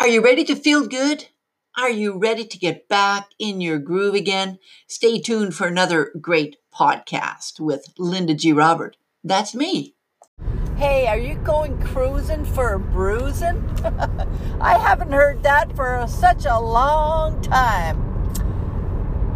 Are you ready to feel good? Are you ready to get back in your groove again? Stay tuned for another great podcast with Linda G. Robert. That's me. Hey, are you going cruising for a bruising? I haven't heard that for such a long time.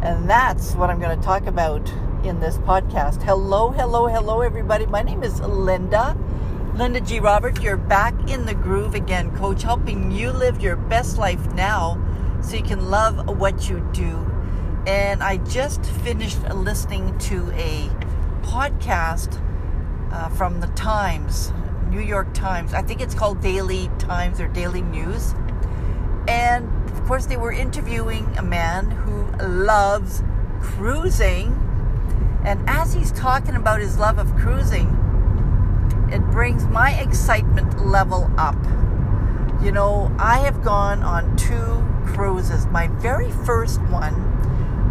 And that's what I'm going to talk about in this podcast. Hello, hello, hello, everybody. My name is Linda. Linda G. Robert, you're back in the groove again, coach, helping you live your best life now so you can love what you do. And I just finished listening to a podcast uh, from the Times, New York Times. I think it's called Daily Times or Daily News. And of course, they were interviewing a man who loves cruising. And as he's talking about his love of cruising, it brings my excitement level up. You know, I have gone on two cruises. My very first one,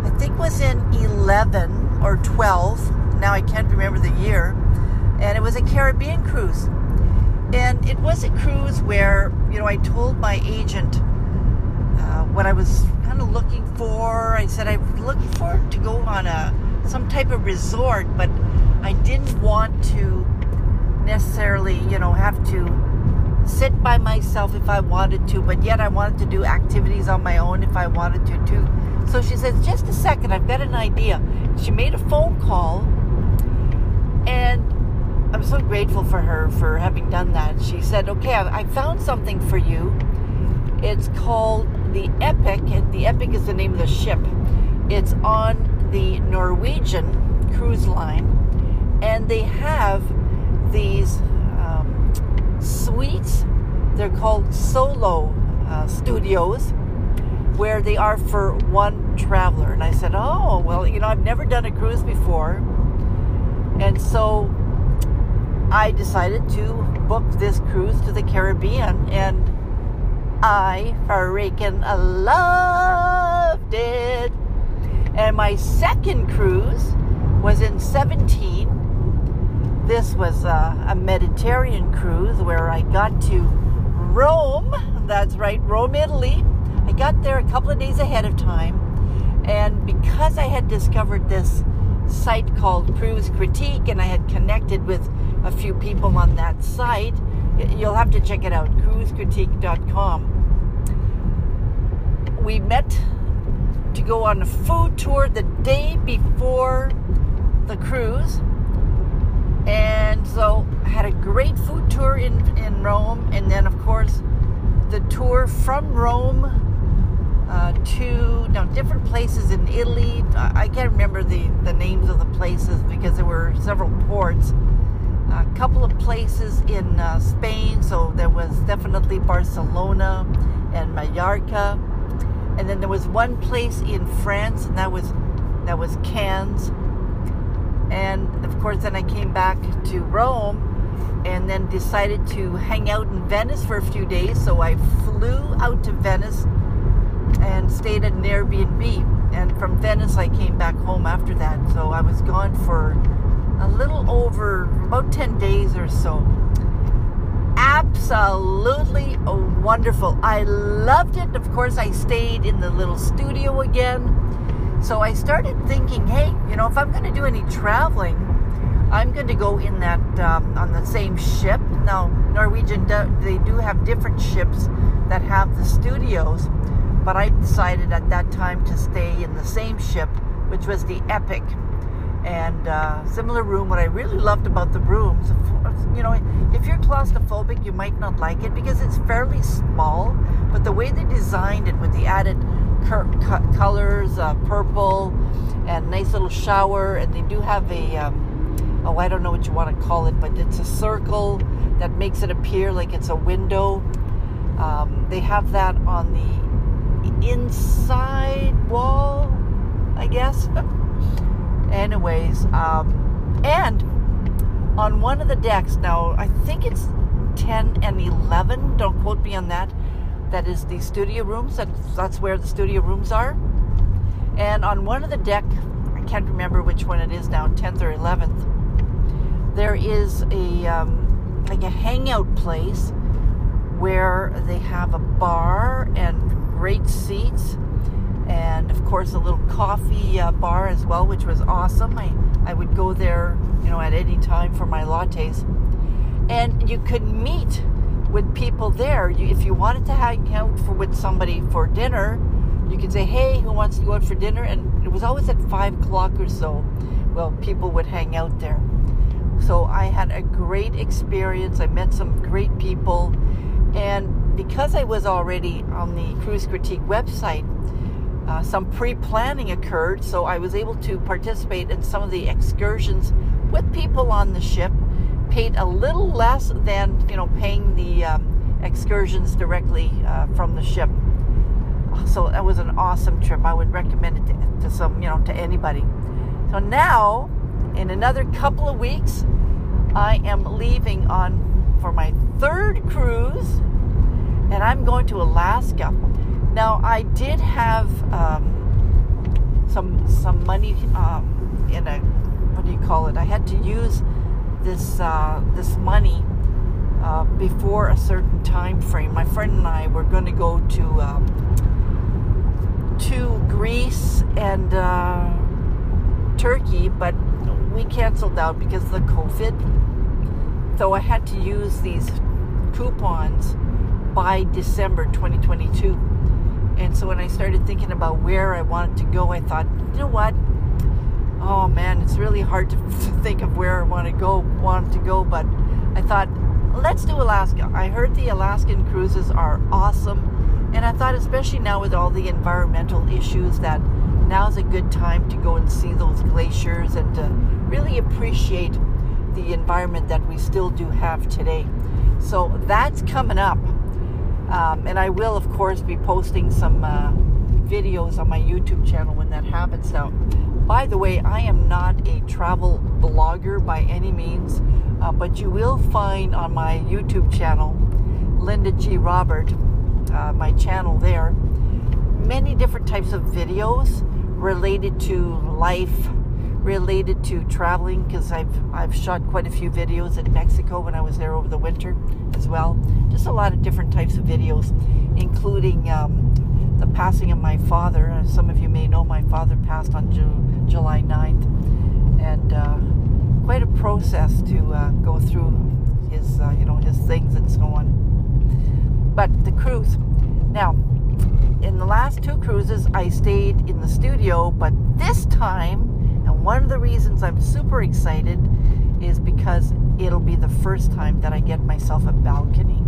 I think, was in 11 or 12. Now I can't remember the year. And it was a Caribbean cruise. And it was a cruise where, you know, I told my agent uh, what I was kind of looking for. I said I was looking for to go on a some type of resort, but I didn't want to necessarily, you know, have to sit by myself if I wanted to, but yet I wanted to do activities on my own if I wanted to too. So she says, just a second, I've got an idea. She made a phone call, and I'm so grateful for her for having done that. She said, okay, I, found something for you. It's called the Epic. And the Epic is the name of the ship. It's on the Norwegian cruise line, and they have these suites. They're called solo uh, studios where they are for one traveler. And I said, Oh, well, you know, I've never done a cruise before. And so I decided to book this cruise to the Caribbean. And I freaking loved it. And my second cruise was in 17 this was a, a Mediterranean cruise where I got to Rome. That's right, Rome, Italy. I got there a couple of days ahead of time. And because I had discovered this site called Cruise Critic and I had connected with a few people on that site, you'll have to check it out cruisecritic.com. We met to go on a food tour the day before the cruise and so I had a great food tour in, in Rome. And then, of course, the tour from Rome uh, to now different places in Italy. I can't remember the, the names of the places because there were several ports. A couple of places in uh, Spain, so there was definitely Barcelona and Mallorca, and then there was one place in France, and that was that was Cannes and of course, then I came back to Rome and then decided to hang out in Venice for a few days. So I flew out to Venice and stayed at an Airbnb. And from Venice, I came back home after that. So I was gone for a little over about 10 days or so. Absolutely wonderful. I loved it. Of course, I stayed in the little studio again so I started thinking, hey, you know, if I'm going to do any traveling, I'm going to go in that um, on the same ship. Now, Norwegian do, they do have different ships that have the studios, but I decided at that time to stay in the same ship, which was the Epic, and uh, similar room. What I really loved about the rooms, you know, if you're claustrophobic, you might not like it because it's fairly small, but the way they designed it with the added colors, uh, purple, and nice little shower. And they do have a, um, oh, I don't know what you want to call it, but it's a circle that makes it appear like it's a window. Um, they have that on the inside wall, I guess. Anyways, um, and on one of the decks, now I think it's 10 and 11, don't quote me on that that is the studio rooms. That's, where the studio rooms are. And on one of the deck, I can't remember which one it is now, 10th or 11th, there is a um, like a hangout place where they have a bar and great seats, and of course a little coffee uh, bar as well, which was awesome. I I would go there, you know, at any time for my lattes, and you could meet with people there. You, if you wanted to hang out for, with somebody for dinner, you could say, "Hey, who wants to go out for dinner?" And it was always at five o'clock or so. Well, people would hang out there. So I had a great experience. I met some great people, and because I was already on the Cruise Critic website, uh, some pre-planning occurred. So I was able to participate in some of the excursions with people on the ship paid a little less than you know paying the um, excursions directly uh, from the ship. So that was an awesome trip. I would recommend it to, to some you know to anybody. So now, in another couple of weeks, I am leaving on for my third cruise, and I'm going to Alaska. Now I did have um, some some money um, in a what do you call it? I had to use this uh, this money uh, before a certain time frame. My friend and I were going to go to um, to Greece and uh, Turkey, but we canceled out because of the COVID. So I had to use these coupons by December 2022. And so when I started thinking about where I wanted to go, I thought, you know what? Oh man, it's really hard to think of where I want to go, want to go, but I thought, let's do Alaska. I heard the Alaskan cruises are awesome, and I thought, especially now with all the environmental issues, that now's a good time to go and see those glaciers and to really appreciate the environment that we still do have today. So that's coming up. Um, and I will, of course, be posting some uh, videos on my YouTube channel when that happens. Now, by the way, I am not a travel blogger by any means, uh, but you will find on my YouTube channel, Linda G. Robert, uh, my channel there, many different types of videos related to life, related to traveling, because I've I've shot quite a few videos in Mexico when I was there over the winter as well. Just a lot of different types of videos, including. Um, the passing of my father. As some of you may know, my father passed on Ju- July 9th. And uh, quite a process to uh, go through his, uh, you know, his things and so on. But the cruise. Now, in the last two cruises, I stayed in the studio, but this time, and one of the reasons I'm super excited is because it'll be the first time that I get myself a balcony.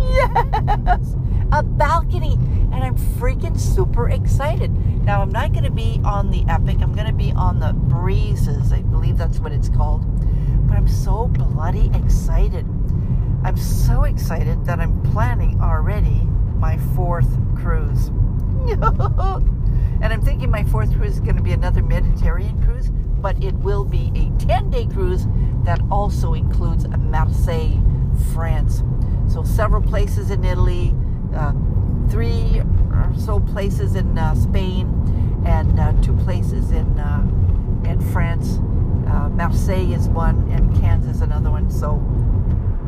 Yes! A balcony! And I'm freaking super excited. Now, I'm not going to be on the Epic, I'm going to be on the Breezes. I believe that's what it's called. But I'm so bloody excited. I'm so excited that I'm planning already my fourth cruise. and I'm thinking my fourth cruise is going to be another Mediterranean cruise, but it will be a 10 day cruise that also includes Marseille, France. So several places in Italy, uh, three or so places in uh, Spain, and uh, two places in uh, in France. Uh, Marseille is one, and Kansas is another one. So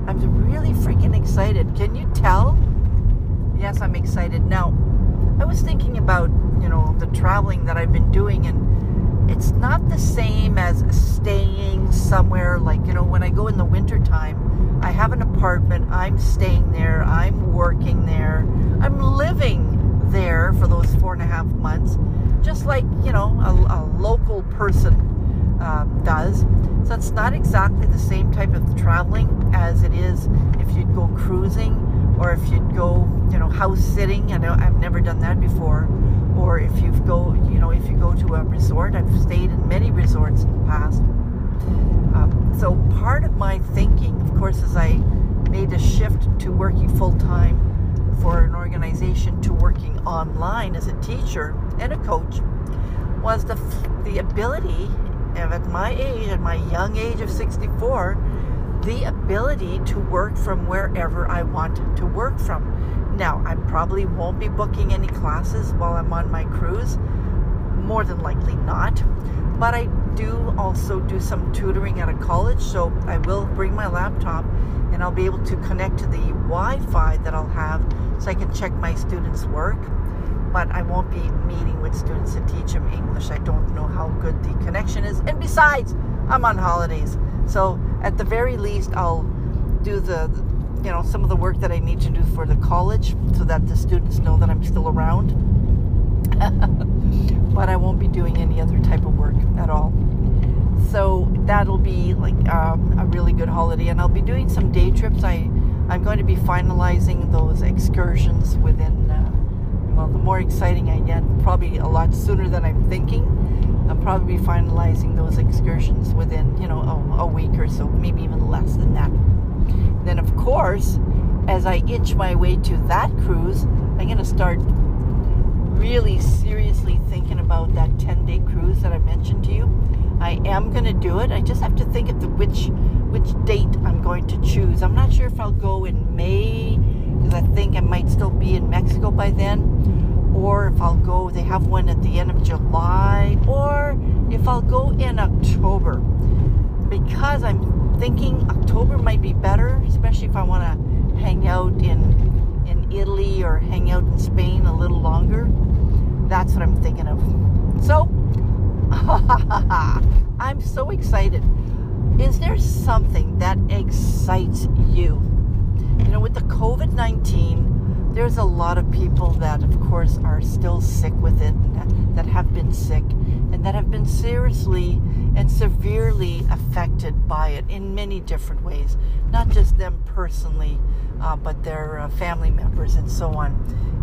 I'm really freaking excited. Can you tell? Yes, I'm excited. Now, I was thinking about you know the traveling that I've been doing and it's not the same as staying somewhere like you know when i go in the wintertime i have an apartment i'm staying there i'm working there i'm living there for those four and a half months just like you know a, a local person uh, does. So it's not exactly the same type of traveling as it is if you'd go cruising or if you'd go you know house sitting. I know i've never done that before. Or if you go, you know, if you go to a resort, I've stayed in many resorts in the past. Um, so part of my thinking, of course, as I made a shift to working full time for an organization to working online as a teacher and a coach, was the the ability, and at my age, at my young age of 64, the ability to work from wherever I want to work from. Now, I probably won't be booking any classes while I'm on my cruise. More than likely not. But I do also do some tutoring at a college, so I will bring my laptop and I'll be able to connect to the Wi Fi that I'll have so I can check my students' work. But I won't be meeting with students to teach them English. I don't know how good the connection is. And besides, I'm on holidays. So at the very least, I'll do the, you know, some of the work that I need to do for the college so that the students know that I'm still around. but I won't be doing any other type of work at all so that'll be like um, a really good holiday. And i'll be doing some day trips. I i'm going to be finalizing those excursions within uh, well the more exciting i get probably a lot sooner than i'm thinking. I'll probably be finalizing those excursions within you know a, a week or so maybe even less than that. Then of course as i inch my way to that cruise i'm going to start really seriously thinking about that 10 day cruise that i mentioned to you I am going to do it. I just have to think of the which which date I'm going to choose. I'm not sure if I'll go in May because I think I might still be in Mexico by then, or if I'll go. They have one at the end of July, or if I'll go in October because I'm thinking October might be better, especially if I want to hang out in in Italy or hang out in Spain a little longer. That's what I'm thinking of. So I'm so excited. Is there something that excites you? You know, with the COVID 19, there's a lot of people that, of course, are still sick with it, that have been sick, and that have been seriously and severely affected by it in many different ways. Not just them personally, uh, but their uh, family members and so on.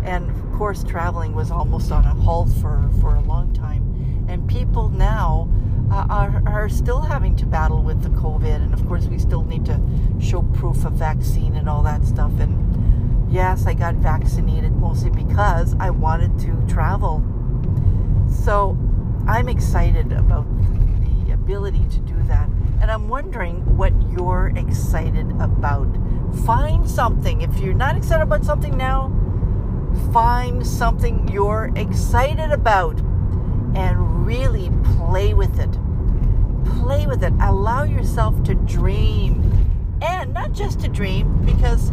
And of course, traveling was almost on a halt for, for a long time and people now uh, are, are still having to battle with the COVID. And of course, we still need to show proof of vaccine and all that stuff. And yes, I got vaccinated mostly because I wanted to travel. So I'm excited about the ability to do that. And I'm wondering what you're excited about. Find something. If you're not excited about something now, find something you're excited about and really play with it. Play with it. Allow yourself to dream. And not just to dream, because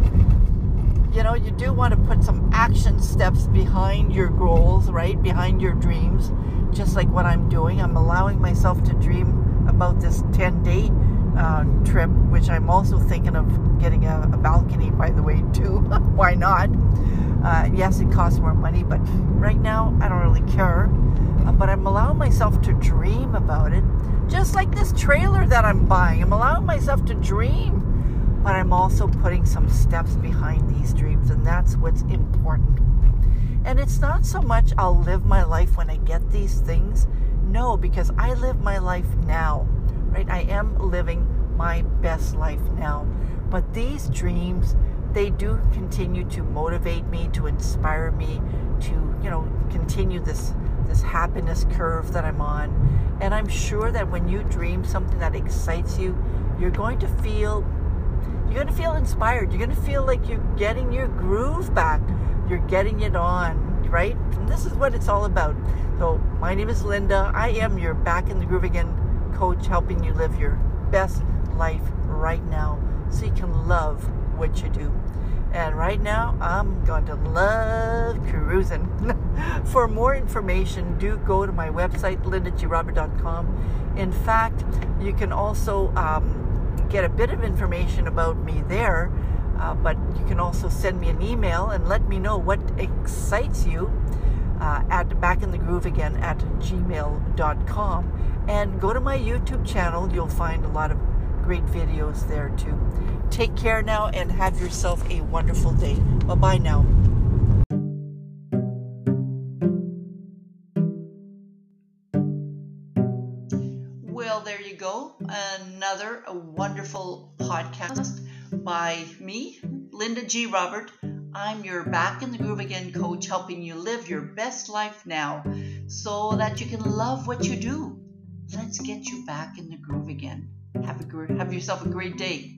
you know, you do want to put some action steps behind your goals, right? Behind your dreams, just like what I'm doing. I'm allowing myself to dream about this 10 day uh, trip, which I'm also thinking of getting a, a balcony, by the way, too. Why not? Uh, yes, it costs more money, but right now I don't really care. Uh, but I'm allowing myself to dream about it. Just like this trailer that I'm buying, I'm allowing myself to dream, but I'm also putting some steps behind these dreams, and that's what's important. And it's not so much I'll live my life when I get these things. No, because I live my life now, right? I am living my best life now. But these dreams, they do continue to motivate me, to inspire me, to, you know, continue this this happiness curve that I'm on. And I'm sure that when you dream something that excites you, you're going to feel you're going to feel inspired. You're going to feel like you're getting your groove back. You're getting it on, right? And this is what it's all about. So, my name is Linda. I am your back in the groove again coach helping you live your best life right now so you can love what you do. And right now, I'm going to love cruising. For more information, do go to my website, lindagrobert.com. In fact, you can also um, get a bit of information about me there, uh, but you can also send me an email and let me know what excites you uh, at again at gmail.com. And go to my YouTube channel, you'll find a lot of great videos there too. Take care now and have yourself a wonderful day. Bye bye now. Well, there you go. Another wonderful podcast by me, Linda G. Robert. I'm your Back in the Groove Again coach, helping you live your best life now so that you can love what you do. Let's get you back in the groove again. Have a have yourself a great day.